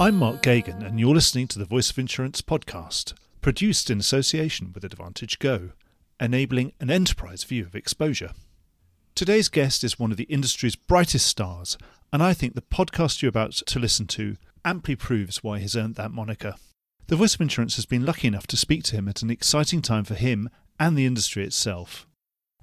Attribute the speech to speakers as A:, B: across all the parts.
A: I'm Mark Geoghegan, and you're listening to the Voice of Insurance podcast, produced in association with AdvantageGo, enabling an enterprise view of exposure. Today's guest is one of the industry's brightest stars, and I think the podcast you're about to listen to amply proves why he's earned that moniker. The Voice of Insurance has been lucky enough to speak to him at an exciting time for him and the industry itself.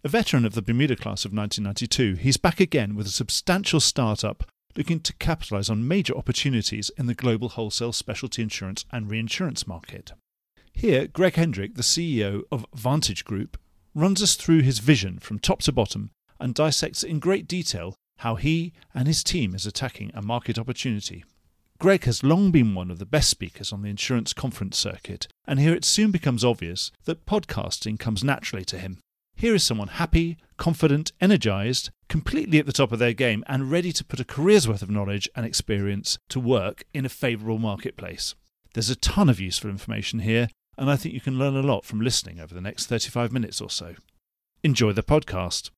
A: A veteran of the Bermuda class of 1992, he's back again with a substantial startup looking to capitalise on major opportunities in the global wholesale specialty insurance and reinsurance market. Here, Greg Hendrick, the CEO of Vantage Group, runs us through his vision from top to bottom and dissects in great detail how he and his team is attacking a market opportunity. Greg has long been one of the best speakers on the insurance conference circuit, and here it soon becomes obvious that podcasting comes naturally to him. Here is someone happy, confident, energized, completely at the top of their game, and ready to put a career's worth of knowledge and experience to work in a favourable marketplace. There's a ton of useful information here, and I think you can learn a lot from listening over the next 35 minutes or so. Enjoy the podcast.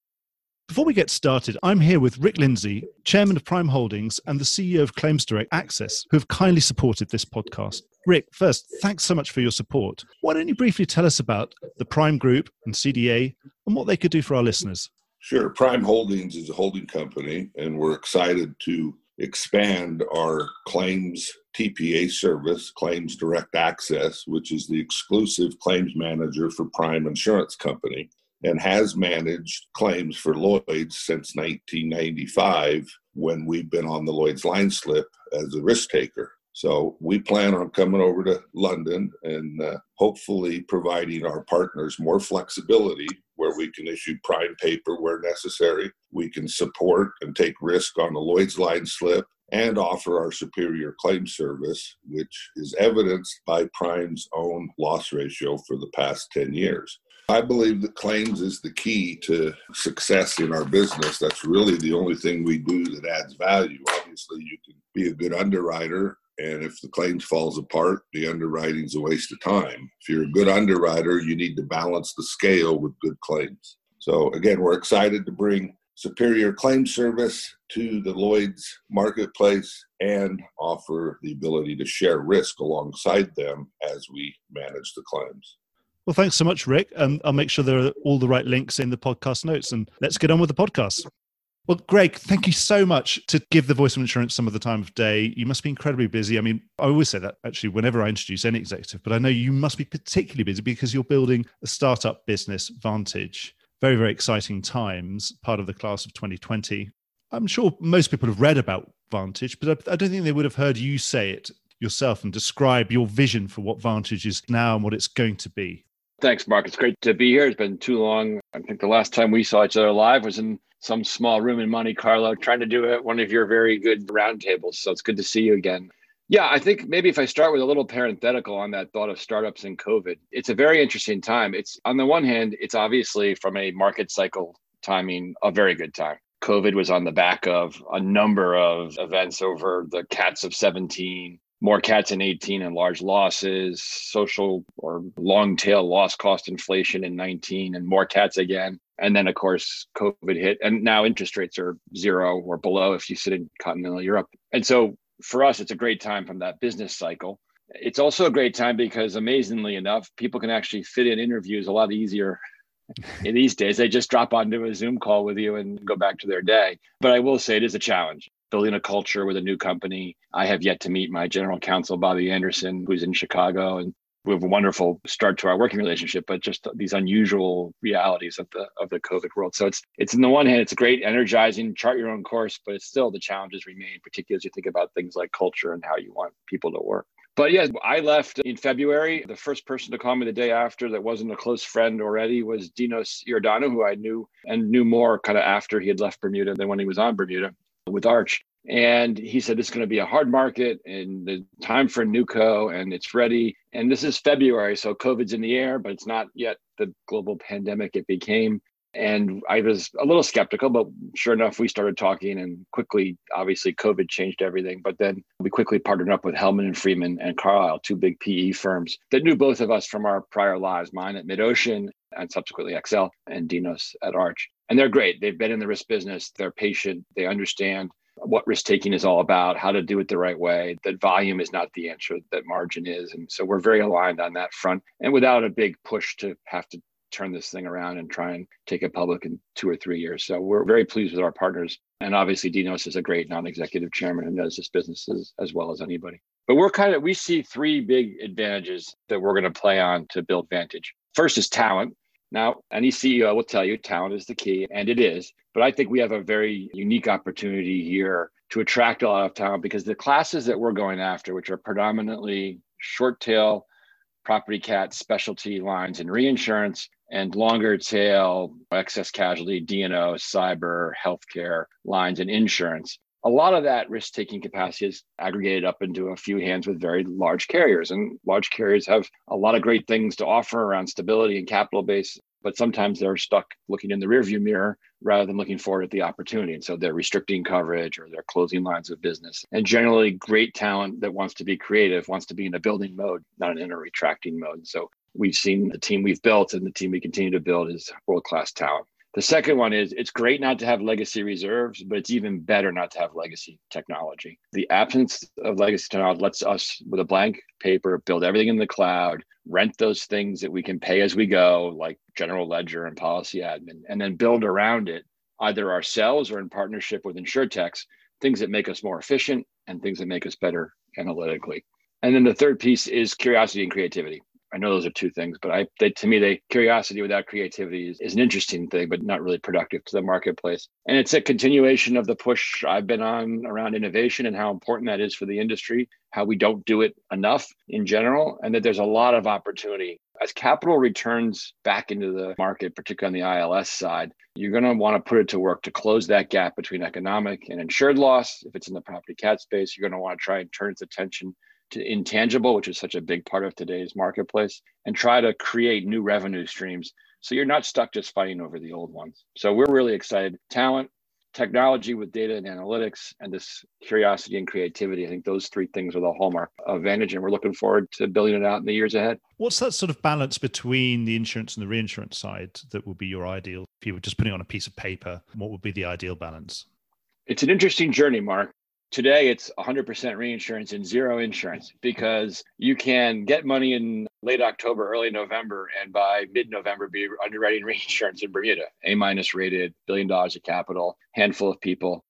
A: Before we get started, I'm here with Rick Lindsay, Chairman of Prime Holdings and the CEO of Claims Direct Access, who have kindly supported this podcast. Rick, first, thanks so much for your support. Why don't you briefly tell us about the Prime Group and CDA and what they could do for our listeners?
B: Sure. Prime Holdings is a holding company, and we're excited to expand our claims TPA service, Claims Direct Access, which is the exclusive claims manager for Prime Insurance Company and has managed claims for Lloyd's since 1995 when we've been on the Lloyd's line slip as a risk taker. So we plan on coming over to London and uh, hopefully providing our partners more flexibility where we can issue prime paper where necessary. We can support and take risk on the Lloyd's line slip and offer our superior claim service, which is evidenced by Prime's own loss ratio for the past 10 years. I believe that claims is the key to success in our business. That's really the only thing we do that adds value. Obviously, you can be a good underwriter, and if the claims falls apart, the underwriting's a waste of time. If you're a good underwriter, you need to balance the scale with good claims. So again, we're excited to bring superior claim service to the Lloyd's marketplace and offer the ability to share risk alongside them as we manage the claims.
A: Well, thanks so much, Rick. Um, I'll make sure there are all the right links in the podcast notes and let's get on with the podcast. Well, Greg, thank you so much to give the voice of insurance some of the time of day. You must be incredibly busy. I mean, I always say that actually whenever I introduce any executive, but I know you must be particularly busy because you're building a startup business, Vantage. Very, very exciting times, part of the class of 2020. I'm sure most people have read about Vantage, but I don't think they would have heard you say it yourself and describe your vision for what Vantage is now and what it's going to be.
C: Thanks, Mark. It's great to be here. It's been too long. I think the last time we saw each other live was in some small room in Monte Carlo trying to do it one of your very good roundtables. So it's good to see you again. Yeah, I think maybe if I start with a little parenthetical on that thought of startups and COVID, it's a very interesting time. It's on the one hand, it's obviously from a market cycle timing, a very good time. COVID was on the back of a number of events over the cats of 17, more cats in 18 and large losses, social or long tail loss cost inflation in 19 and more cats again. And then, of course, COVID hit, and now interest rates are zero or below if you sit in continental Europe. And so for us, it's a great time from that business cycle. It's also a great time because, amazingly enough, people can actually fit in interviews a lot easier in these days. They just drop onto a Zoom call with you and go back to their day. But I will say it is a challenge building a culture with a new company. I have yet to meet my general counsel, Bobby Anderson, who's in Chicago. And we have a wonderful start to our working relationship, but just these unusual realities of the of the COVID world. So it's it's on the one hand, it's great, energizing, chart your own course, but it's still the challenges remain, particularly as you think about things like culture and how you want people to work. But yeah, I left in February. The first person to call me the day after that wasn't a close friend already was Dinos Iordanou, who I knew and knew more kind of after he had left Bermuda than when he was on Bermuda with Arch. And he said, is going to be a hard market and the time for NewCo and it's ready. And this is February. So COVID's in the air, but it's not yet the global pandemic it became. And I was a little skeptical, but sure enough, we started talking and quickly, obviously, COVID changed everything. But then we quickly partnered up with Hellman and Friedman and Carlyle, two big PE firms that knew both of us from our prior lives, mine at MidOcean and subsequently XL and Dinos at Arch. And they're great. They've been in the risk business, they're patient, they understand what risk taking is all about, how to do it the right way, that volume is not the answer, that margin is. And so we're very aligned on that front and without a big push to have to turn this thing around and try and take it public in two or three years. So we're very pleased with our partners. And obviously, Dinos is a great non executive chairman and knows this business as, as well as anybody. But we're kind of, we see three big advantages that we're going to play on to build Vantage. First is talent. Now, any CEO will tell you talent is the key, and it is. But I think we have a very unique opportunity here to attract a lot of talent because the classes that we're going after, which are predominantly short tail property cat specialty lines and reinsurance and longer tail excess casualty, D&O, cyber, healthcare lines and insurance. A lot of that risk taking capacity is aggregated up into a few hands with very large carriers. And large carriers have a lot of great things to offer around stability and capital base but sometimes they're stuck looking in the rearview mirror rather than looking forward at the opportunity. And so they're restricting coverage or they're closing lines of business. And generally, great talent that wants to be creative wants to be in a building mode, not in a retracting mode. So we've seen the team we've built and the team we continue to build is world class talent. The second one is it's great not to have legacy reserves, but it's even better not to have legacy technology. The absence of legacy technology lets us, with a blank paper, build everything in the cloud, rent those things that we can pay as we go, like general ledger and policy admin, and then build around it, either ourselves or in partnership with insurtechs, things that make us more efficient and things that make us better analytically. And then the third piece is curiosity and creativity. I know those are two things, but I they, to me, they curiosity without creativity is, is an interesting thing, but not really productive to the marketplace. And it's a continuation of the push I've been on around innovation and how important that is for the industry, how we don't do it enough in general, and that there's a lot of opportunity. As capital returns back into the market, particularly on the ILS side, you're going to want to put it to work to close that gap between economic and insured loss. If it's in the property cat space, you're going to want to try and turn its attention to intangible, which is such a big part of today's marketplace, and try to create new revenue streams. So you're not stuck just fighting over the old ones. So we're really excited. Talent, technology with data and analytics, and this curiosity and creativity. I think those three things are the hallmark of Vantage, and we're looking forward to building it out in the years ahead.
A: What's that sort of balance between the insurance and the reinsurance side that would be your ideal? If you were just putting on a piece of paper, what would be the ideal balance?
C: It's an interesting journey, Mark. Today, it's 100% reinsurance and zero insurance because you can get money in late October, early November, and by mid November, be underwriting reinsurance in Bermuda, A minus rated, billion dollars of capital, handful of people,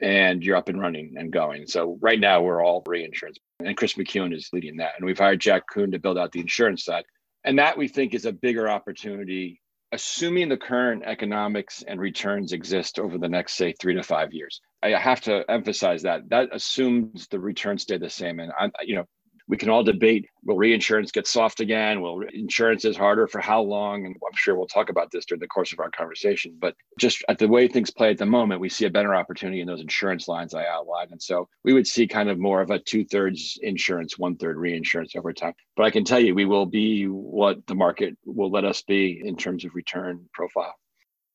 C: and you're up and running and going. So, right now, we're all reinsurance. And Chris McKeown is leading that. And we've hired Jack Kuhn to build out the insurance side. And that we think is a bigger opportunity assuming the current economics and returns exist over the next say three to five years i have to emphasize that. That assumes the returns stay the same. And i you know we can all debate will reinsurance get soft again? Will insurance is harder for how long? And i'm sure we'll talk about this during the course of our conversation but just at the way things play at the moment we see a better opportunity in those insurance lines i outlined. And so we would see kind of more of a two-thirds insurance one-third reinsurance over time. But i can tell you we will be what the market will let us be in terms of return profile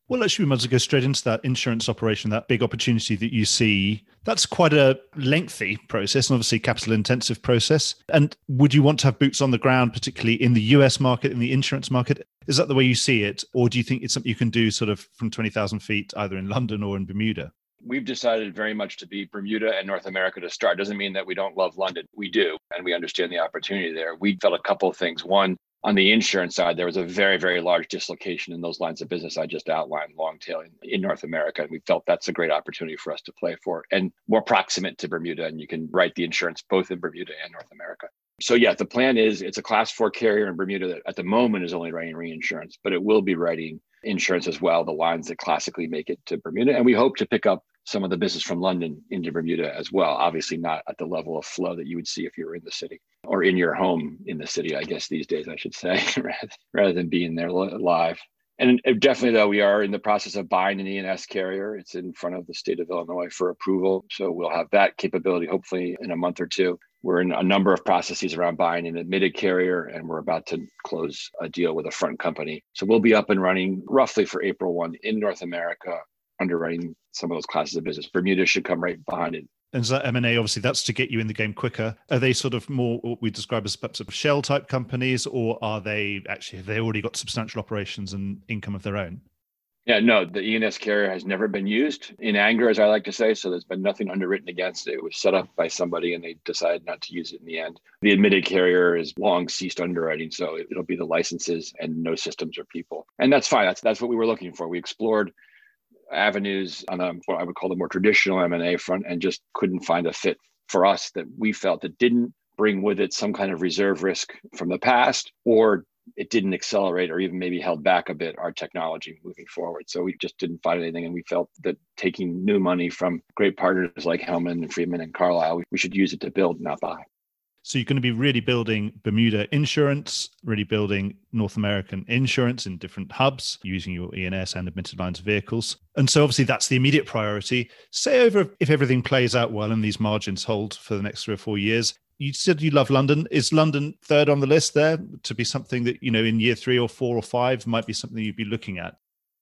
A: well, actually, we might as well go straight into that insurance operation, that big opportunity that you see. That's quite a lengthy process and obviously capital intensive process. And would you want to have boots on the ground, particularly in the US market, in the insurance market? Is that the way you see it? Or do you think it's something you can do sort of from 20,000 feet, either in London or in Bermuda?
C: We've decided very much to be Bermuda and North America to start. Doesn't mean that we don't love London. We do, and we understand the opportunity there. We felt a couple of things. One, on the insurance side, there was a very, very large dislocation in those lines of business I just outlined, long tail in, in, North America. And we felt that's a great opportunity for us to play for and more proximate to Bermuda. And you can write the insurance both in Bermuda and North America. So, yeah, the plan is it's a class four carrier in Bermuda that at the moment is only writing reinsurance, but it will be writing insurance as well, the lines that classically make it to Bermuda. And we hope to pick up some of the business from London into Bermuda as well. Obviously, not at the level of flow that you would see if you were in the city or in your home in the city, I guess these days, I should say, rather than being there live. And definitely, though, we are in the process of buying an E&S carrier. It's in front of the state of Illinois for approval. So we'll have that capability hopefully in a month or two. We're in a number of processes around buying an admitted carrier, and we're about to close a deal with a front company. So we'll be up and running roughly for April 1 in North America underwriting some of those classes of business. Bermuda should come right behind it.
A: And so M and A, obviously, that's to get you in the game quicker. Are they sort of more what we describe as perhaps of shell type companies, or are they actually have they already got substantial operations and income of their own?
C: Yeah, no, the E&S carrier has never been used in anger, as I like to say. So there's been nothing underwritten against it. It was set up by somebody and they decided not to use it in the end. The admitted carrier is long ceased underwriting. So it'll be the licenses and no systems or people. And that's fine. That's that's what we were looking for. We explored avenues on a, what I would call the more traditional M&A front and just couldn't find a fit for us that we felt that didn't bring with it some kind of reserve risk from the past or it didn't accelerate or even maybe held back a bit our technology moving forward. So we just didn't find anything. And we felt that taking new money from great partners like Hellman and Friedman and Carlyle, we should use it to build, not buy.
A: So you're going to be really building Bermuda insurance, really building North American insurance in different hubs using your E&S and admitted lines of vehicles. And so obviously that's the immediate priority. Say over if everything plays out well and these margins hold for the next three or four years, you said you love London. Is London third on the list there to be something that, you know, in year three or four or five might be something you'd be looking at?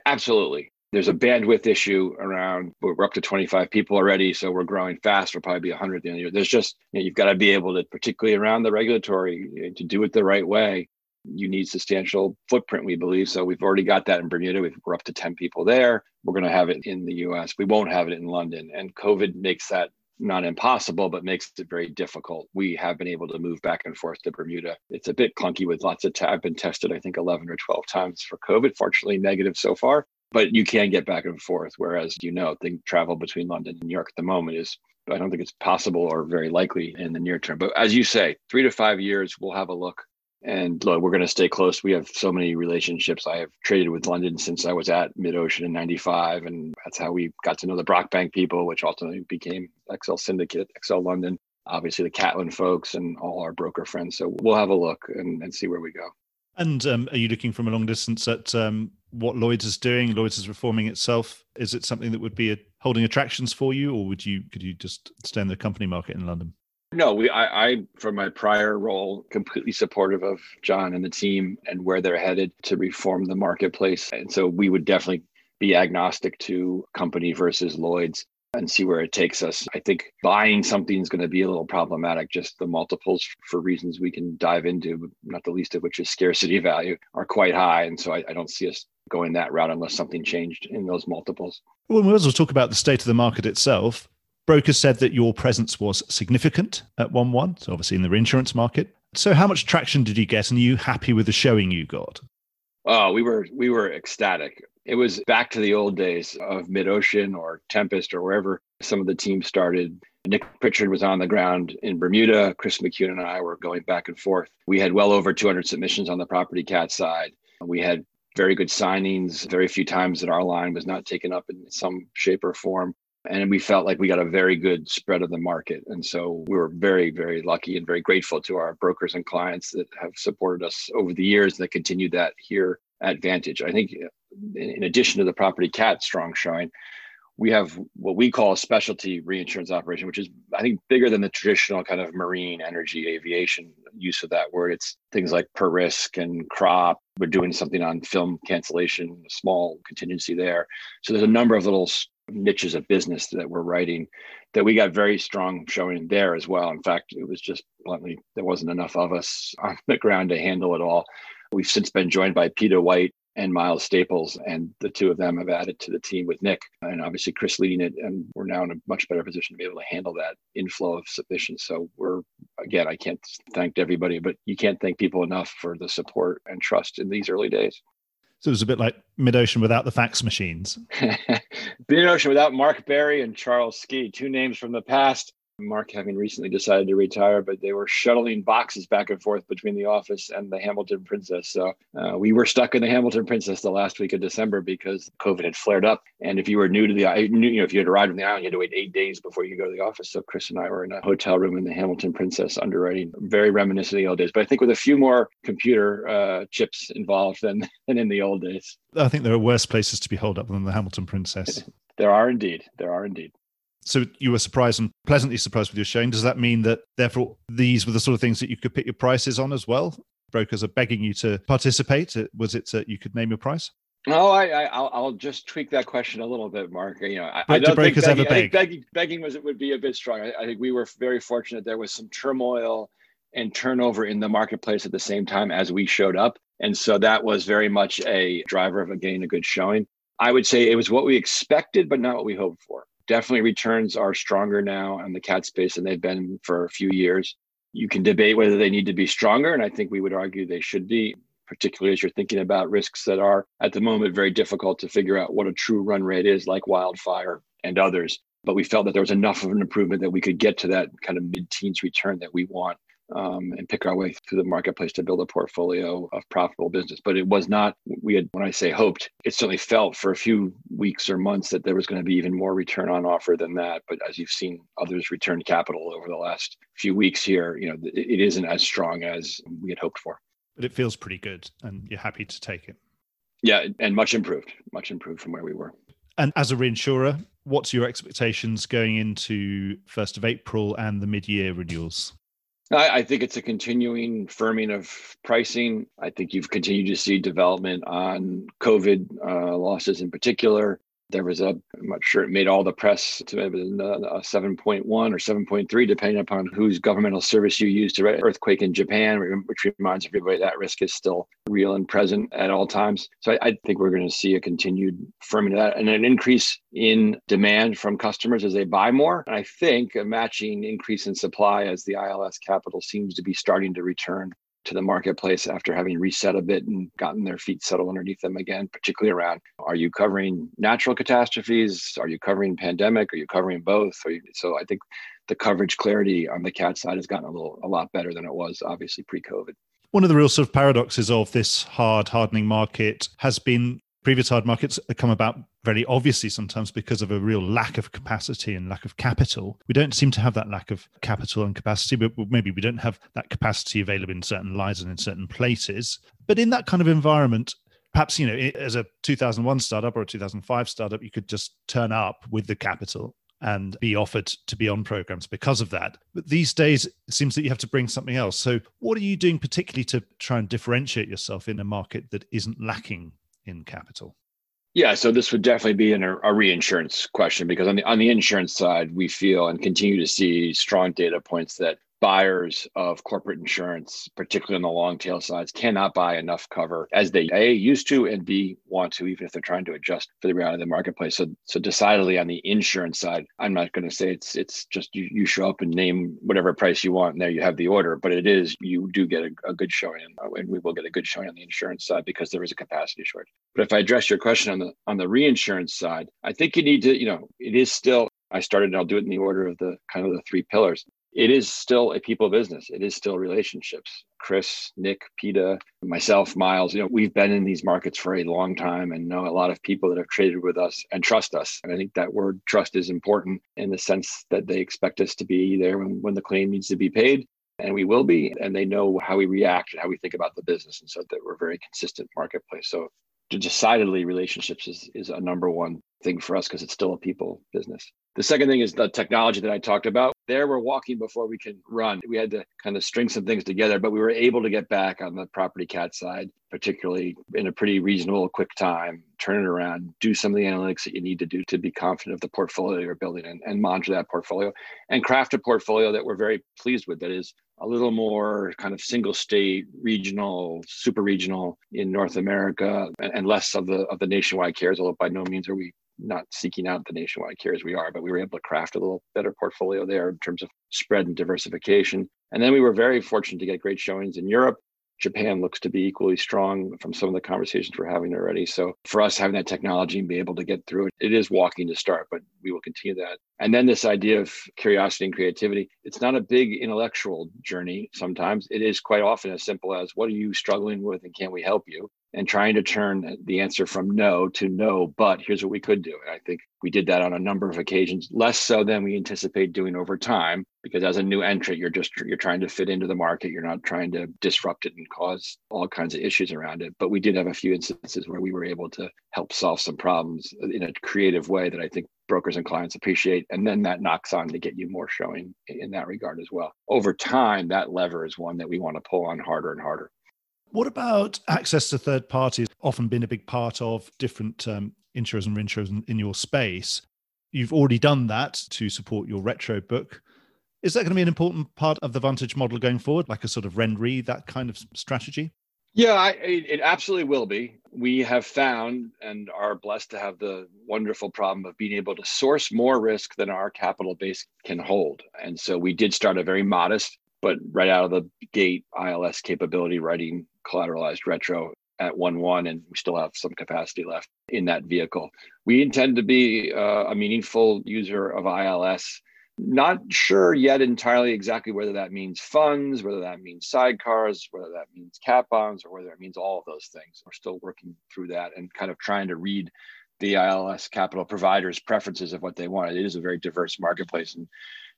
C: Absolutely. There's a bandwidth issue around, we're up to 25 people already, so we're growing fast. We'll probably be 100 at the end of the year. There's just, you know, you've got to be able to, particularly around the regulatory, eh, to do it the right way. You need substantial footprint, we believe. So we've already got that in Bermuda. We're up to 10 people there. We're going to have it in the US. We won't have it in London. And COVID makes that not impossible, but makes it very difficult. We have been able to move back and forth to Bermuda. It's a bit clunky with lots of, i I've been tested, I think 11 or 12 times for COVID, fortunately negative so far, but you can get back and forth. Whereas, you know, the travel between London and New York at the moment is, I don't think it's possible or very likely in the near term. But as you say, three to five years, we'll have a look and look, we're going to stay close. We have so many relationships. I have traded with London since I was at Mid Ocean in 95. And that's how we got to know the Brockbank people, which ultimately became XL Syndicate, XL London, obviously the Catlin folks and all our broker friends. So we'll have a look and, and see where we go.
A: And um, are you looking from a long distance at um, what Lloyd's is doing? Lloyd's is reforming itself. Is it something that would be a, holding attractions for you, or would you could you just stay in the company market in London?
C: No, we I, I from my prior role completely supportive of John and the team and where they're headed to reform the marketplace. And so we would definitely be agnostic to company versus Lloyd's and see where it takes us. I think buying something is going to be a little problematic. Just the multiples, for reasons we can dive into, not the least of which is scarcity value, are quite high. And so I, I don't see us going that route unless something changed in those multiples.
A: Well, we also talk about the state of the market itself. Brokers said that your presence was significant at 1 1, so obviously in the reinsurance market. So, how much traction did you get, and are you happy with the showing you got?
C: Oh, we were we were ecstatic. It was back to the old days of Mid Ocean or Tempest or wherever some of the teams started. Nick Pritchard was on the ground in Bermuda. Chris McKeown and I were going back and forth. We had well over 200 submissions on the property cat side. We had very good signings, very few times that our line was not taken up in some shape or form. And we felt like we got a very good spread of the market. And so we were very very lucky and very grateful to our brokers and clients that have supported us over the years that continue that here at vantage. I think in addition to the property cat strong showing we have what we call a specialty reinsurance operation which is i think bigger than the traditional kind of marine energy aviation use of that word. It's things like per risk and crop we're doing something on film cancellation a small contingency there so there's a number of little niches of business that we're writing that we got very strong showing there as well. In fact, it was just bluntly, there wasn't enough of us on the ground to handle it all. We've since been joined by Peter White and Miles Staples, and the two of them have added to the team with Nick and obviously Chris leading it. And we're now in a much better position to be able to handle that inflow of submissions. So we're, again, I can't thank everybody, but you can't thank people enough for the support and trust in these early days.
A: So it was a bit like Mid Ocean without the fax machines.
C: Mid Ocean without Mark Barry and Charles Ski, two names from the past Mark having recently decided to retire, but they were shuttling boxes back and forth between the office and the Hamilton Princess. So uh, we were stuck in the Hamilton Princess the last week of December because COVID had flared up. And if you were new to the, you know, if you had arrived on the island, you had to wait eight days before you could go to the office. So Chris and I were in a hotel room in the Hamilton Princess underwriting, very reminiscent of the old days. But I think with a few more computer uh, chips involved than, than in the old days.
A: I think there are worse places to be holed up than the Hamilton Princess.
C: there are indeed. There are indeed.
A: So you were surprised and pleasantly surprised with your showing. Does that mean that therefore these were the sort of things that you could pick your prices on as well? Brokers are begging you to participate. Uh, was it that you could name your price?
C: Oh, I, I, will just tweak that question a little bit, Mark. You know, I,
A: I don't think begging,
C: I think begging, begging was it would be a bit strong. I, I think we were very fortunate. There was some turmoil and turnover in the marketplace at the same time as we showed up, and so that was very much a driver of getting a good showing. I would say it was what we expected, but not what we hoped for. Definitely returns are stronger now in the cat space than they've been for a few years. You can debate whether they need to be stronger, and I think we would argue they should be, particularly as you're thinking about risks that are at the moment very difficult to figure out what a true run rate is, like wildfire and others. But we felt that there was enough of an improvement that we could get to that kind of mid teens return that we want um, and pick our way through the marketplace to build a portfolio of profitable business. But it was not, we had, when I say hoped, it certainly felt for a few weeks or months that there was going to be even more return on offer than that. But as you've seen others return capital over the last few weeks here, you know, it isn't as strong as we had hoped for.
A: But it feels pretty good and you're happy to take it.
C: Yeah, and much improved, much improved from where we were.
A: And as a reinsurer, what's your expectations going into 1st of April and the mid year renewals?
C: I, I, think it's a continuing firming of pricing. I think you've continued to see development on COVID uh, losses in particular. There was a, I'm not sure it made all the press to a uh, 7.1 or 7.3, depending upon whose governmental service you use to write earthquake in Japan, which reminds everybody that risk is still real and present at all times. So I, I think we're going to see a continued firming of that and an increase in demand from customers as they buy more. And I think a matching increase in supply as the ILS capital seems to be starting to return to the marketplace after having reset a bit and gotten their feet settled underneath them again, particularly around are you covering natural catastrophes? Are you covering pandemic? Are you covering both? You, so I think the coverage clarity on the cat side has gotten a little a lot better than it was obviously pre-COVID.
A: One of the real sort of paradoxes of this hard hardening market has been previous hard markets come about very obviously sometimes because of a real lack of capacity and lack of capital. We don't seem to have that lack of capital and capacity, but maybe we don't have that capacity available in certain lines and in certain places. But in that kind of environment, perhaps, you know, as a 2001 startup or a 2005 startup, you could just turn up with the capital and be offered to be on programs because of that. But these days, it seems that you have to bring something else. So, what are you doing particularly to try and differentiate yourself in a market that isn't lacking in capital?
C: Yeah, so this would definitely be an, a reinsurance question because on the on the insurance side, we feel and continue to see strong data points that buyers of corporate insurance, particularly on the long tail sides, cannot buy enough cover as they a used to and b want to, even if they're trying to adjust for the reality of the marketplace. So, so decidedly on the insurance side, I'm not going to say it's it's just you, you show up and name whatever price you want, and there you have the order. But it is you do get a, a good showing, uh, and we will get a good showing on the insurance side because there is a capacity shortage. But if I address your question on the on the reinsurance side, I think you need to, you know, it is still I started, and I'll do it in the order of the kind of the three pillars it is still a people business. It is still relationships. Chris, Nick, Peter, myself, Miles, you know, we've been in these markets for a long time and know a lot of people that have traded with us and trust us. And I think that word trust is important in the sense that they expect us to be there when, when the claim needs to be paid. And we will be, and they know how we react and how we think about the business. And so that we're a very consistent marketplace. So decidedly relationships is, is a number one thing for us because it's still a people business. The second thing is the technology that I talked about. There, we're walking before we can run. We had to kind of string some things together, but we were able to get back on the property cat side, particularly in a pretty reasonable, quick time, turn it around, do some of the analytics that you need to do to be confident of the portfolio you're building and, and monitor that portfolio and craft a portfolio that we're very pleased with that is a little more kind of single state, regional, super regional in North America, and, and less of the of the nationwide cares Although by no means are we not seeking out the nationwide carriers we are, but we were able to craft a little better portfolio there in terms of spread and diversification. And then we were very fortunate to get great showings in Europe. Japan looks to be equally strong from some of the conversations we're having already. So for us having that technology and be able to get through it, it is walking to start, but we will continue that. And then this idea of curiosity and creativity, it's not a big intellectual journey sometimes. It is quite often as simple as what are you struggling with and can we help you? And trying to turn the answer from no to no, but here's what we could do. And I think we did that on a number of occasions, less so than we anticipate doing over time, because as a new entrant, you're just you're trying to fit into the market. You're not trying to disrupt it and cause all kinds of issues around it. But we did have a few instances where we were able to help solve some problems in a creative way that I think brokers and clients appreciate. And then that knocks on to get you more showing in that regard as well. Over time, that lever is one that we want to pull on harder and harder.
A: What about access to third parties? Often been a big part of different um, insurers and reinsurers in, in your space. You've already done that to support your retro book. Is that going to be an important part of the Vantage model going forward, like a sort of RenRe, that kind of strategy?
C: Yeah, I, it absolutely will be. We have found and are blessed to have the wonderful problem of being able to source more risk than our capital base can hold. And so we did start a very modest, but right out of the gate ILS capability writing collateralized retro at 1 1, and we still have some capacity left in that vehicle. We intend to be uh, a meaningful user of ILS not sure yet entirely exactly whether that means funds, whether that means sidecars, whether that means cat bonds, or whether it means all of those things. We're still working through that and kind of trying to read the ILS capital providers' preferences of what they want. It is a very diverse marketplace, and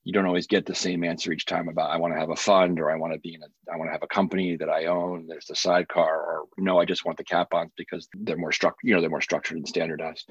C: you don't always get the same answer each time about I want to have a fund or I want to be in a I want to have a company that I own. There's the sidecar, or no, I just want the cat bonds because they're more struck, you know, they're more structured and standardized.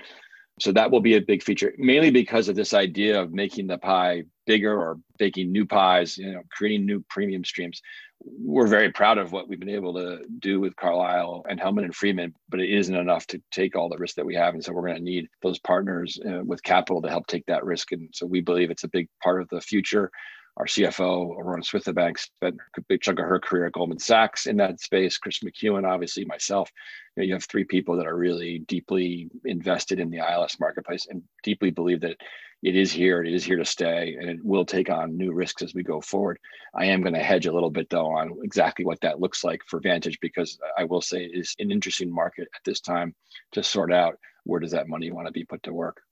C: So that will be a big feature, mainly because of this idea of making the pie bigger or baking new pies, you know, creating new premium streams. We're very proud of what we've been able to do with Carlyle and Hellman and Friedman, but it isn't enough to take all the risk that we have. And so we're going to need those partners uh, with capital to help take that risk. And so we believe it's a big part of the future our CFO, Aurora Swithenbank, spent a big chunk of her career at Goldman Sachs in that space. Chris McKeown, obviously, myself. You, know, you have three people that are really deeply invested in the ILS marketplace and deeply believe that it is here, it is here to stay, and it will take on new risks as we go forward. I am going to hedge a little bit, though, on exactly what that looks like for Vantage, because I will say it is an interesting market at this time to sort out where does that money want to be put to work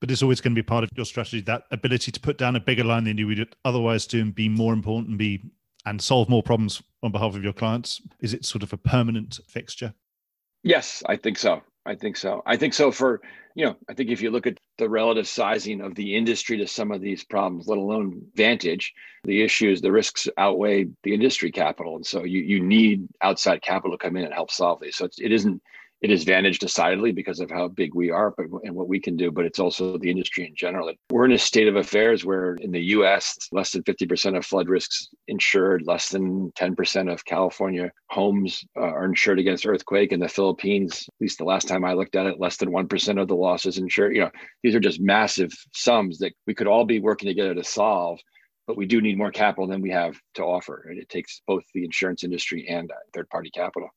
A: but it's always going to be part of your strategy that ability to put down a bigger line than you would otherwise do and be more important and be and solve more problems on behalf of your clients. Is it sort of a permanent fixture?
C: Yes i think so. I think so. I think so for you know i think if you look at the relative sizing of the industry to some of these problems let alone vantage the issues the risks outweigh the industry capital. And so you you need outside capital to come in and help solve these. So it's, it isn't it is vantage decidedly because of how big we are but, and what we can do, but it's also the industry in general. We're in a state of affairs where in the US, less than 50% of flood risks insured, less than 10% of California homes uh, are insured against earthquake. In the Philippines, at least the last time I looked at it, less than 1% of the losses insured. You know, these are just massive sums that we could all be working together to solve but we do need more capital than we have to offer. And it takes both the insurance industry and third party capital.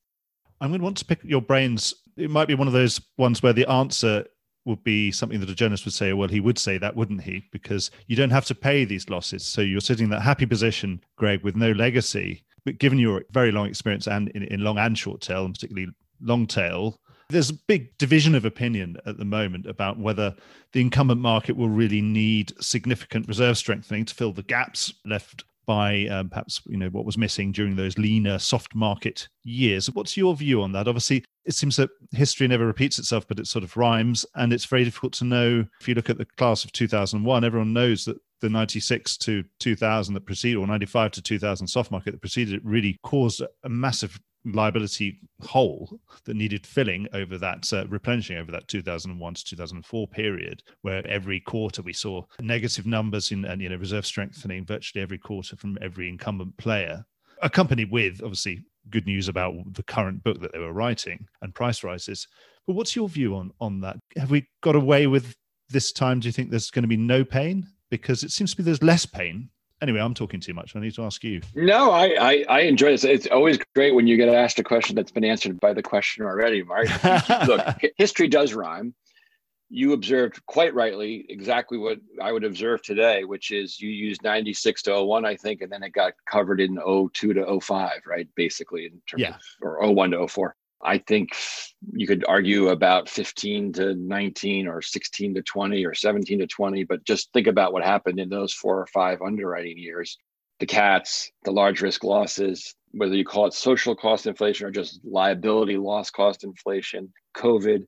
A: I'm going to want to pick your brains. It might be one of those ones where the answer would be something that a journalist would say, well, he would say that, wouldn't he? Because you don't have to pay these losses. So you're sitting in that happy position, Greg, with no legacy. But given your very long experience and in, in long and short tail, and particularly long tail, there's a big division of opinion at the moment about whether the incumbent market will really need significant reserve strengthening to fill the gaps left by um, perhaps you know what was missing during those leaner soft market years. What's your view on that? Obviously it seems that history never repeats itself but it sort of rhymes and it's very difficult to know. If you look at the class of 2001 everyone knows that the 96 to 2000 that preceded or 95 to 2000 soft market that preceded it really caused a massive liability hole that needed filling over that uh, replenishing over that 2001 to 2004 period where every quarter we saw negative numbers in and you know reserve strengthening virtually every quarter from every incumbent player accompanied with obviously good news about the current book that they were writing and price rises. But what's your view on on that? Have we got away with this time? Do you think there's going to be no pain? Because it seems to be there's less pain anyway, I'm talking too much. I need to ask you.
C: No, I, I, I enjoy this. It's always great when you get asked a question that's been answered by the question already, Mark. Look, history does rhyme. You observed quite rightly exactly what I would observe today, which is you used 96 to 01, I think, and then it got covered in 02 to 05, right? Basically, in terms yeah. of, or 01 to 04. I think you could argue about 15 to 19 or 16 to 20 or 17 to 20, but just think about what happened in those four or five underwriting years. The cats, the large risk losses, whether you call it social cost inflation or just liability loss cost inflation, COVID,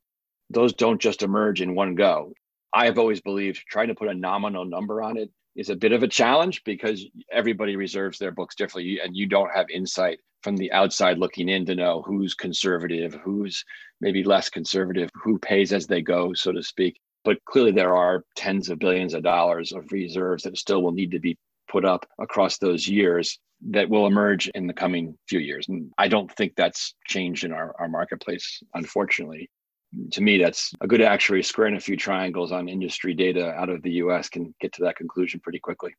C: those don't just emerge in one go. I have always believed trying to put a nominal number on it is a bit of a challenge because everybody reserves their books differently and you don't have insight from the outside looking in to know who's conservative, who's maybe less conservative, who pays as they go, so to speak. But clearly, there are tens of billions of dollars of reserves that still will need to be put up across those years that will emerge in the coming few years. And I don't think that's changed in our, our marketplace, unfortunately. To me, that's a good actuary squaring a few triangles on industry data out of the US can get to that conclusion pretty quickly.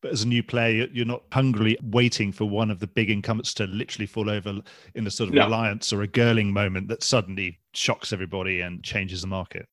A: But as a new player, you're not hungrily waiting for one of the big incumbents to literally fall over in a sort of no. reliance or a Gerling moment that suddenly shocks everybody and changes the market.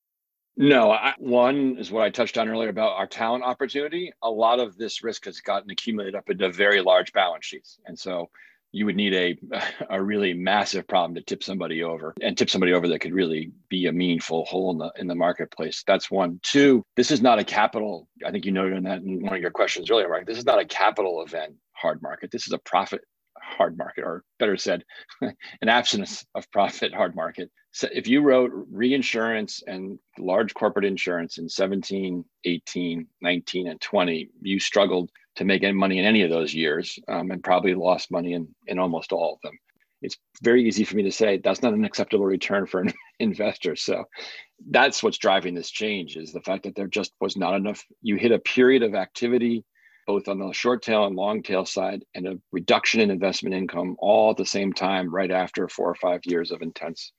C: No, I, one is what I touched on earlier about our talent opportunity. A lot of this risk has gotten accumulated up into very large balance sheets. And so you would need a a really massive problem to tip somebody over and tip somebody over that could really be a meaningful hole in the in the marketplace. That's one. Two, this is not a capital. I think you noted in that in one of your questions earlier, right? This is not a capital event hard market. This is a profit hard market, or better said, an absence of profit hard market. So if you wrote reinsurance and large corporate insurance in 17, 18, 19, and 20, you struggled to make any money in any of those years um, and probably lost money in, in almost all of them. It's very easy for me to say that's not an acceptable return for an investor. So that's what's driving this change is the fact that there just was not enough. You hit a period of activity, both on the short tail and long tail side, and a reduction in investment income all at the same time, right after four or five years of intense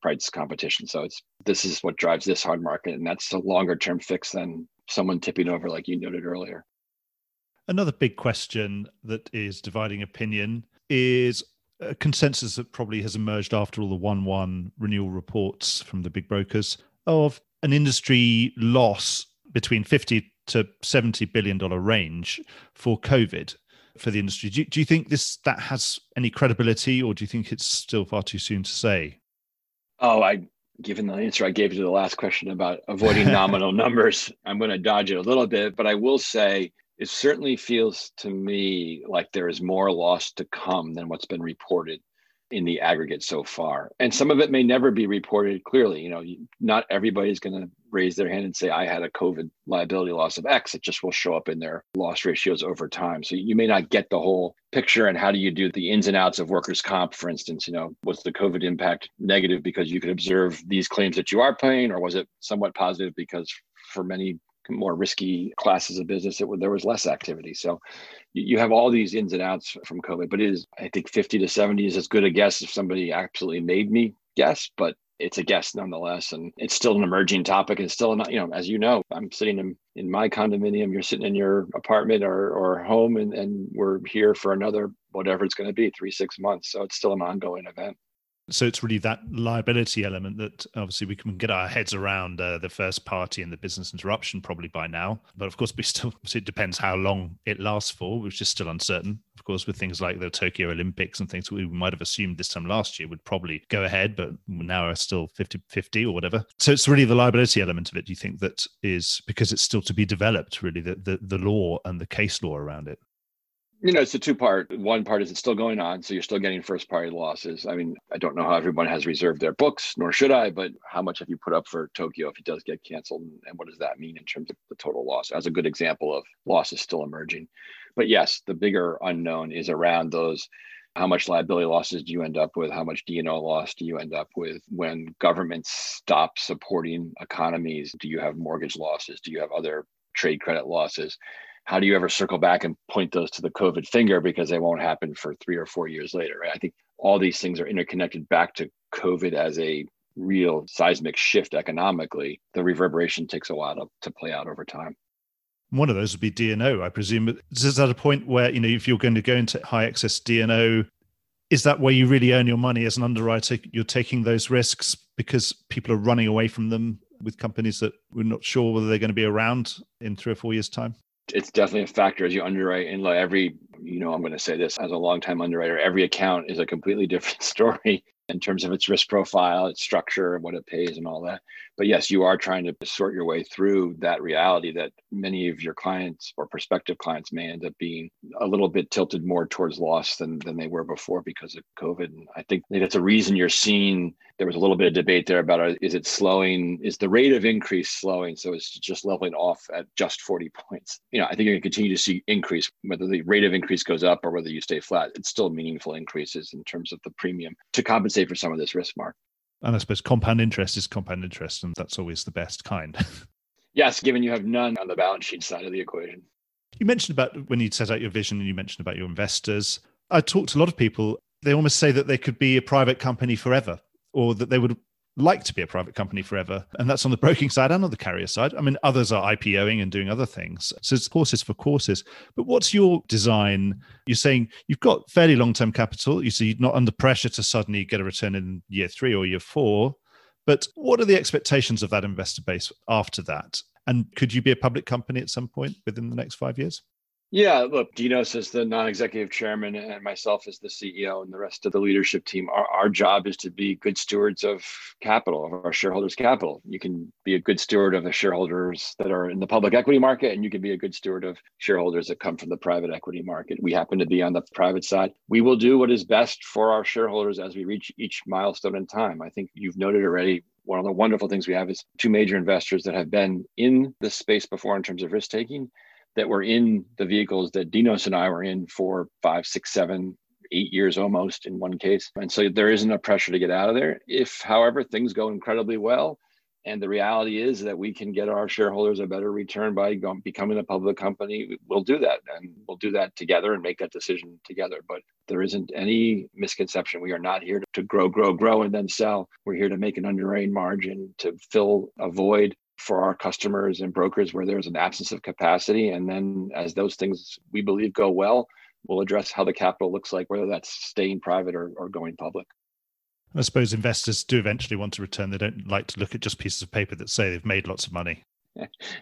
C: price competition. So it's this is what drives this hard market, and that's a longer term fix than someone tipping over, like you noted earlier.
A: Another big question that is dividing opinion is a consensus that probably has emerged after all the 1 1 renewal reports from the big brokers of an industry loss between 50 to 70 billion dollar range for covid for the industry. Do you, do you think this that has any credibility or do you think it's still far too soon to say?
C: Oh i given the answer i gave to the last question about avoiding nominal numbers i'm going to dodge it a little bit but i will say it certainly feels to me like there is more loss to come than what's been reported in the aggregate so far. And some of it may never be reported clearly. You know, not everybody's going to raise their hand and say, I had a COVID liability loss of X. It just will show up in their loss ratios over time. So you may not get the whole picture. And how do you do the ins and outs of workers' comp, for instance? You know, was the COVID impact negative because you could observe these claims that you are paying, or was it somewhat positive because for many more risky classes of business, it, there was less activity. So you have all these ins and outs from COVID, but it is, I think 50 to 70 is as good a guess if somebody absolutely made me guess, but it's a guess nonetheless. And it's still an emerging topic. It's still, not, you know, as you know, I'm sitting in, in my condominium, you're sitting in your apartment or, or home, and, and we're here for another, whatever it's going to be, three, six months. So it's still an ongoing event.
A: So it's really that liability element that obviously we can get our heads around uh, the first party and the business interruption probably by now. But of course, we still it depends how long it lasts for, which is still uncertain. Of course, with things like the Tokyo Olympics and things we might have assumed this time last year would probably go ahead, but now are still 50 50 or whatever. So it's really the liability element of it, do you think, that is because it's still to be developed, really, the, the, the law and the case law around it?
C: You know, it's a two part. One part is it's still going on, so you're still getting first party losses. I mean, I don't know how everyone has reserved their books, nor should I, but how much have you put up for Tokyo if it does get canceled? And what does that mean in terms of the total loss? As a good example of losses still emerging. But yes, the bigger unknown is around those how much liability losses do you end up with? How much D&O loss do you end up with? When governments stop supporting economies, do you have mortgage losses? Do you have other trade credit losses? How do you ever circle back and point those to the COVID finger because they won't happen for three or four years later? Right? I think all these things are interconnected back to COVID as a real seismic shift economically. The reverberation takes a while to, to play out over time.
A: One of those would be D&O, I presume. Is that a point where, you know, if you're going to go into high excess D&O, is that where you really earn your money as an underwriter? You're taking those risks because people are running away from them with companies that we're not sure whether they're going to be around in three or four years' time?
C: It's definitely a factor as you underwrite. And like every you know i'm going to say this as a long time underwriter every account is a completely different story in terms of its risk profile its structure what it pays and all that but yes you are trying to sort your way through that reality that many of your clients or prospective clients may end up being a little bit tilted more towards loss than than they were before because of covid. And i think that's a reason you're seeing there was a little bit of debate there about uh, is it slowing? Is the rate of increase slowing? So it's just leveling off at just 40 points. You know i think you're going to continue to see increase whether the rate of increase goes up or whether you stay flat it's still meaningful increases in terms of the premium to compensate for some of this risk mark
A: and I suppose compound interest is compound interest, and that's always the best kind.
C: yes, given you have none on the balance sheet side of the equation.
A: You mentioned about when you set out your vision and you mentioned about your investors. I talked to a lot of people, they almost say that they could be a private company forever, or that they would like to be a private company forever. And that's on the broking side and on the carrier side. I mean, others are IPOing and doing other things. So it's horses for courses. But what's your design? You're saying you've got fairly long term capital. You see, you're not under pressure to suddenly get a return in year three or year four. But what are the expectations of that investor base after that? And could you be a public company at some point within the next five years?
C: Yeah, look, Dinos is the non-executive chairman and myself as the CEO and the rest of the leadership team. Our, our job is to be good stewards of capital, of our shareholders' capital. You can be a good steward of the shareholders that are in the public equity market, and you can be a good steward of shareholders that come from the private equity market. We happen to be on the private side. We will do what is best for our shareholders as we reach each milestone in time. I think you've noted already one of the wonderful things we have is two major investors that have been in this space before in terms of risk taking that were in the vehicles that Dinos and I were in for five, six, seven, eight years almost in one case. And so there isn't a pressure to get out of there. If, however, things go incredibly well, and the reality is that we can get our shareholders a better return by becoming a public company, we'll do that. And we'll do that together and make that decision together. But there isn't any misconception. We are not here to grow, grow, grow, and then sell. We're here to make an underwriting margin to fill a void for our customers and brokers where there's an absence of capacity. And then as those things we believe go well, we'll address how the capital looks like, whether that's staying private or, or going public.
A: I suppose investors do eventually want to return. They don't like to look at just pieces of paper that say they've made lots of money.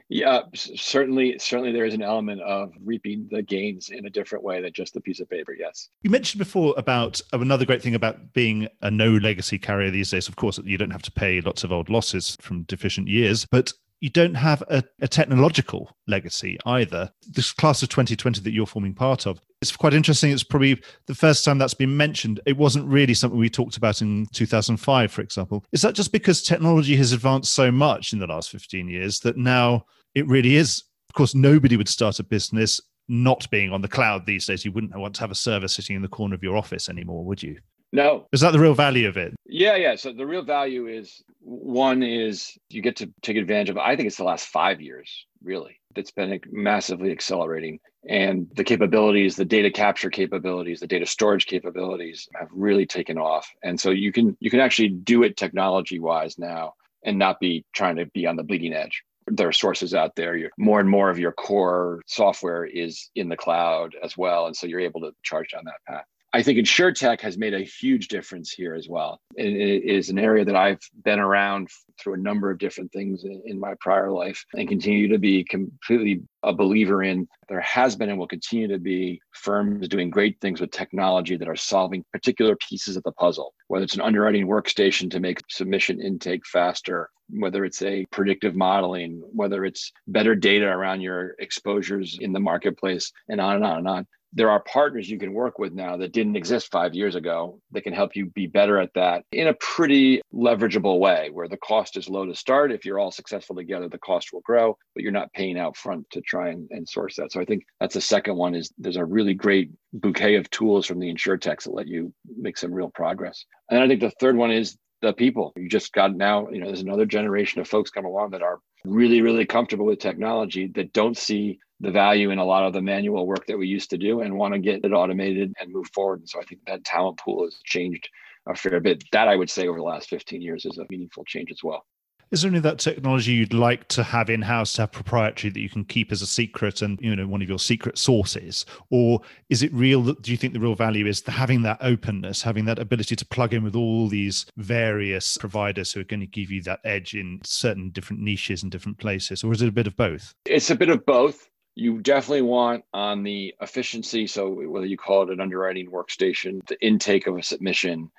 C: Yeah, certainly, certainly there is an element of reaping the gains in a different way than just the piece of paper. Yes.
A: You mentioned before about uh, another great thing about being a no legacy carrier these days. Of course, you don't have to pay lots of old losses from deficient years, but you don't have a, a, technological legacy either. This class of 2020 that you're forming part of, it's quite interesting. It's probably the first time that's been mentioned. It wasn't really something we talked about in 2005, for example. Is that just because technology has advanced so much in the last 15 years that now it really is? Of course, nobody would start a business not being on the cloud these days. You wouldn't want to have a server sitting in the corner of your office anymore, would you?
C: No.
A: Is that the real value of it?
C: Yeah, yeah. So the real value is one is you get to take advantage of, I think it's the last five years, really, that's been massively accelerating. And the capabilities, the data capture capabilities, the data storage capabilities have really taken off. And so you can you can actually do it technology wise now and not be trying to be on the bleeding edge there are sources out there. You're, more and more of your core software is in the cloud as well, and so you're able to charge down that path. I think InsurTech has made a huge difference here as well. It is an area that I've been around through a number of different things in my prior life and continue to be completely a believer in. There has been and will continue to be firms doing great things with technology that are solving particular pieces of the puzzle, whether it's an underwriting workstation to make submission intake faster, whether it's a predictive modeling, whether it's better data around your exposures in the marketplace, and on and on and on there are partners you can work with now that didn't exist five years ago that can help you be better at that in a pretty leverageable way where the cost is low to start. If you're all successful together, the cost will grow, but you're not paying out front to try and, and source that. So I think that's the second one is there's a really great bouquet of tools from the insurtechs that let you make some real progress. And I think the third one is the people. You just got now, you know, there's another generation of folks come along that are really, really comfortable with technology that don't see the value in a lot of the manual work that we used to do and want to get it automated and move forward. And so I think that talent pool has changed a fair bit. That I would say over the last 15 years is a meaningful change as well.
A: Is there any of that technology you'd like to have in house to have proprietary that you can keep as a secret and you know one of your secret sources, or is it real? That, do you think the real value is having that openness, having that ability to plug in with all these various providers who are going to give you that edge in certain different niches and different places, or is it a bit of both?
C: It's a bit of both you definitely want on the efficiency so whether you call it an underwriting workstation the intake of a submission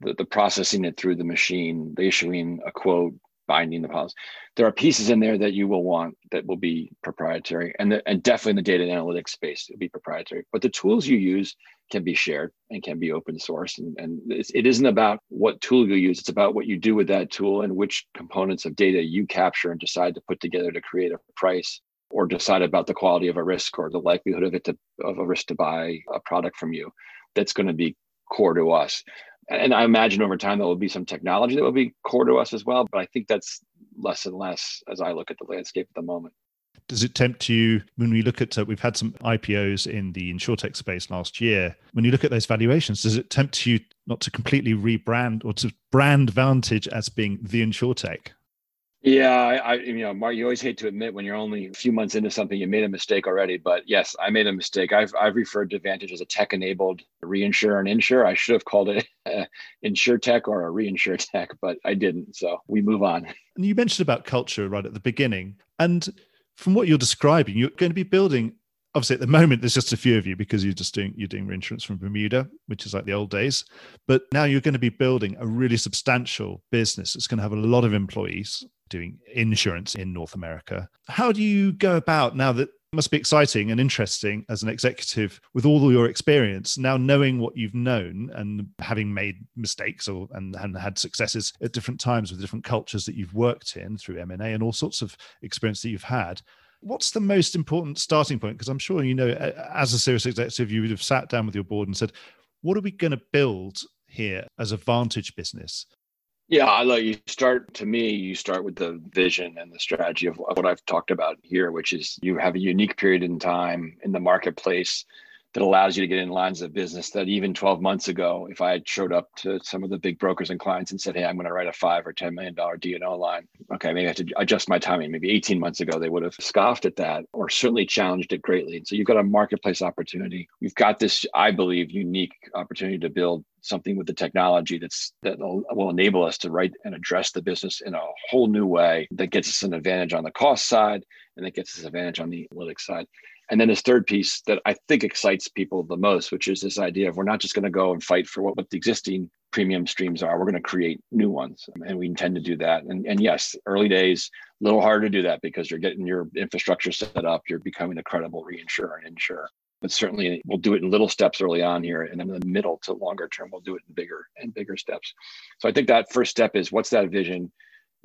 C: the, the processing it through the machine the issuing a quote binding the policy there are pieces in there that you will want that will be proprietary and, the, and definitely in the data and analytics space it'll be proprietary. But the tools you use can be shared and can be open source and, and it isn't about what tool you use it's about what you do with that tool and which components of data you capture and decide to put together to create a price or decide about the quality of a risk or the likelihood of it to of a risk to buy a product from you. That's going to be core to us and i imagine over time there will be some technology that will be core to us as well but i think that's less and less as i look at the landscape at the moment
A: does it tempt you when we look at uh, we've had some IPOs in the insurtech space last year when you look at those valuations does it tempt you not to completely rebrand or to brand Vantage as being the InsurTech?
C: Yeah, I, you know, Mark, you always hate to admit when you're only a few months into something, you made a mistake already. But yes, I made a mistake. I've I've referred to Vantage as a tech-enabled reinsure and insure. I should have called it insure tech or a reinsure tech, but I didn't. So we move on.
A: And you mentioned about culture right at the beginning, and from what you're describing, you're going to be building obviously at the moment there's just a few of you because you're just doing you're doing reinsurance from Bermuda, which is like the old days. But now you're going to be building a really substantial business. It's going to have a lot of employees doing insurance in North America. How do you go about now that must be exciting and interesting as an executive with all your experience now knowing what you've known and having made mistakes or and, and had successes at different times with different cultures that you've worked in through M&A and all sorts of experience that you've had what's the most important starting point? Because I'm sure you know, as a serious executive, you would have sat down with your board and said, "What are we going to build here as a Vantage business?"
C: Yeah, I like you start to me, you start with the vision and the strategy of what I've talked about here, which is you have a unique period in time in the marketplace that allows you to get in lines of business that even 12 months ago, if I had showed up to some of the big brokers and clients and said, Hey, I'm going to write a five or $10 million D&O line. Okay, maybe I have to adjust my timing. Maybe 18 months ago, they would have scoffed at that or certainly challenged it greatly. And so you've got a marketplace opportunity. You've got this, I believe, unique opportunity to build something with the technology that's that will enable us to write and address the business in a whole new way that gets us an advantage on the cost side and that gets us an advantage on the analytics side. And then this third piece that I think excites people the most, which is this idea of we're not just going to go and fight for what, what the existing premium streams are. We're going to create new ones. And we intend to do that. And, and yes, early days, a little harder to do that because you're getting your infrastructure set up, you're becoming a credible reinsurer and insurer. But certainly we'll do it in little steps early on here. And then in the middle to longer term, we'll do it in bigger and bigger steps. So I think that first step is what's that vision?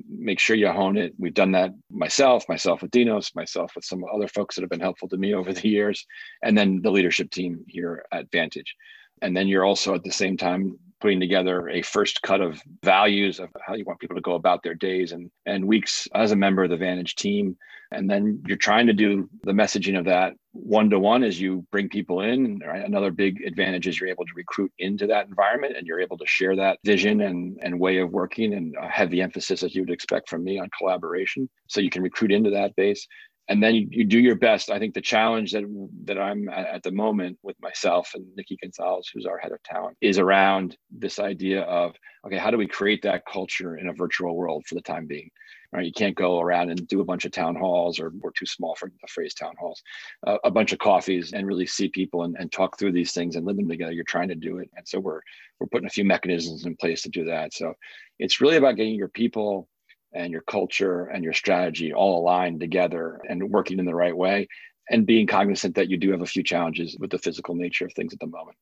C: Make sure you hone it. We've done that myself, myself with Dinos, myself with some other folks that have been helpful to me over the years, and then the leadership team here at Vantage. And then you're also at the same time putting together a first cut of values of how you want people to go about their days and, and weeks as a member of the Vantage team. And then you're trying to do the messaging of that one to one as you bring people in. Right? Another big advantage is you're able to recruit into that environment and you're able to share that vision and, and way of working and a heavy emphasis as you would expect from me on collaboration. So you can recruit into that base and then you, you, do your best. I think the challenge that that I'm at, at, the moment with myself and Nikki Gonzalez, who's our head of talent, is around this idea of okay, how do we create that culture in a virtual world for the time being? Right, you can't go around and do a bunch of town halls, or we're too small for the phrase town halls, uh, a bunch of coffees, and really see people and, and talk through these things and live them together. You're trying to do it, and so we're we're putting a few mechanisms in place to do that. So it's really about getting your people and your culture and your strategy all aligned together and working in the right way and being cognizant that you do have a few challenges with the physical nature of things at the moment.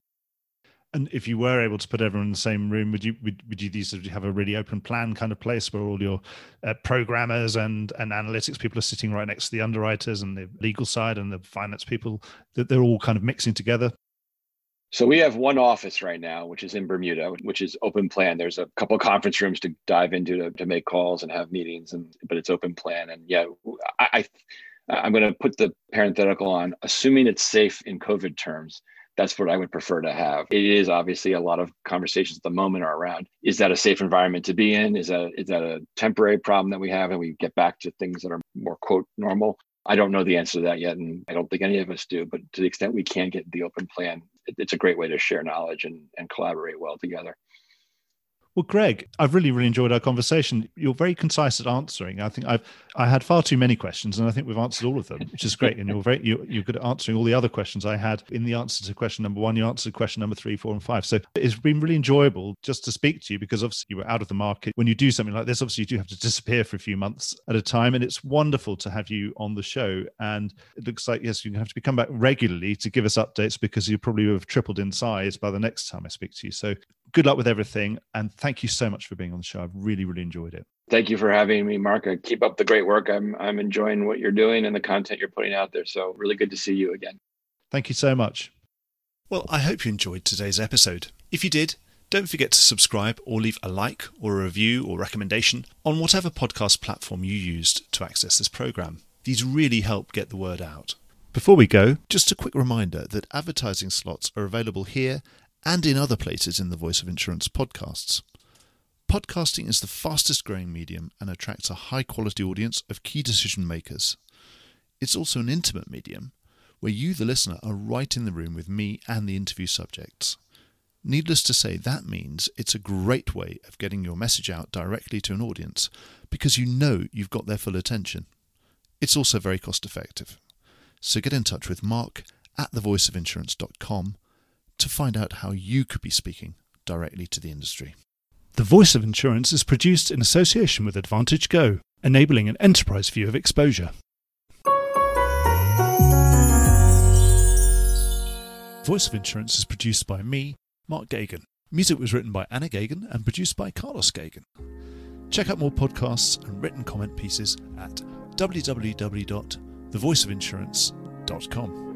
A: And if you were able to put everyone in the same room, would you would, would you these have a really open plan kind of place where all your uh, programmers and and analytics people are sitting right next to the underwriters and the legal side and the finance people that they're all kind of mixing together?
C: So we have one office right now, which is in Bermuda, which is open plan. There's a couple conference rooms to dive into to, to make calls and have meetings, and but it's open plan. And yeah, I, I I'm going to put the parenthetical on, assuming it's safe in COVID terms. That's what I would prefer to have. It is obviously a lot of conversations at the moment are around: is that a safe environment to be in? Is that is that a temporary problem that we have, and we get back to things that are more quote normal? I don't know the answer to that yet, and I don't think any of us do. But to the extent we can get the open plan, it's a great way to share knowledge and, and collaborate well together.
A: Well, Greg, I've really, really enjoyed our conversation. You're very concise at answering. I think I've I had far too many questions, and I think we've answered all of them, which is great. And you're very you're, you're good at answering all the other questions I had in the answer to question number one. You answered question number three, four, and five. So it's been really enjoyable just to speak to you because obviously you were out of the market. When you do something like this, obviously you do have to disappear for a few months at a time, and it's wonderful to have you on the show. And it looks like yes, you have to come back regularly to give us updates because you probably have tripled in size by the next time I speak to you. So good luck with everything. And thank you so much for being on the show. I've really, really enjoyed it.
C: Thank you for having me, Mark. Uh, keep up the great work. I'm I'm enjoying what you're doing and the content you're putting out there. So really good to see you again.
A: Thank you so much. Well, I hope you enjoyed today's episode. If you did, don't forget to subscribe or leave a like or a review or recommendation on whatever podcast platform you used to access this program. These really help get the word out. Before we go, just a quick reminder that advertising slots are available here and in other places in the Voice of Insurance podcasts. Podcasting is the fastest growing medium and attracts a high quality audience of key decision makers. It's also an intimate medium where you, the listener, are right in the room with me and the interview subjects. Needless to say, that means it's a great way of getting your message out directly to an audience because you know you've got their full attention. It's also very cost effective. So get in touch with Mark at thevoiceofinsurance.com to find out how you could be speaking directly to the industry. The Voice of Insurance is produced in association with AdvantageGo, enabling an enterprise view of exposure. Voice of Insurance is produced by me, Mark Geoghegan. Music was written by Anna Geoghegan and produced by Carlos Geoghegan. Check out more podcasts and written comment pieces at www.thevoiceofinsurance.com.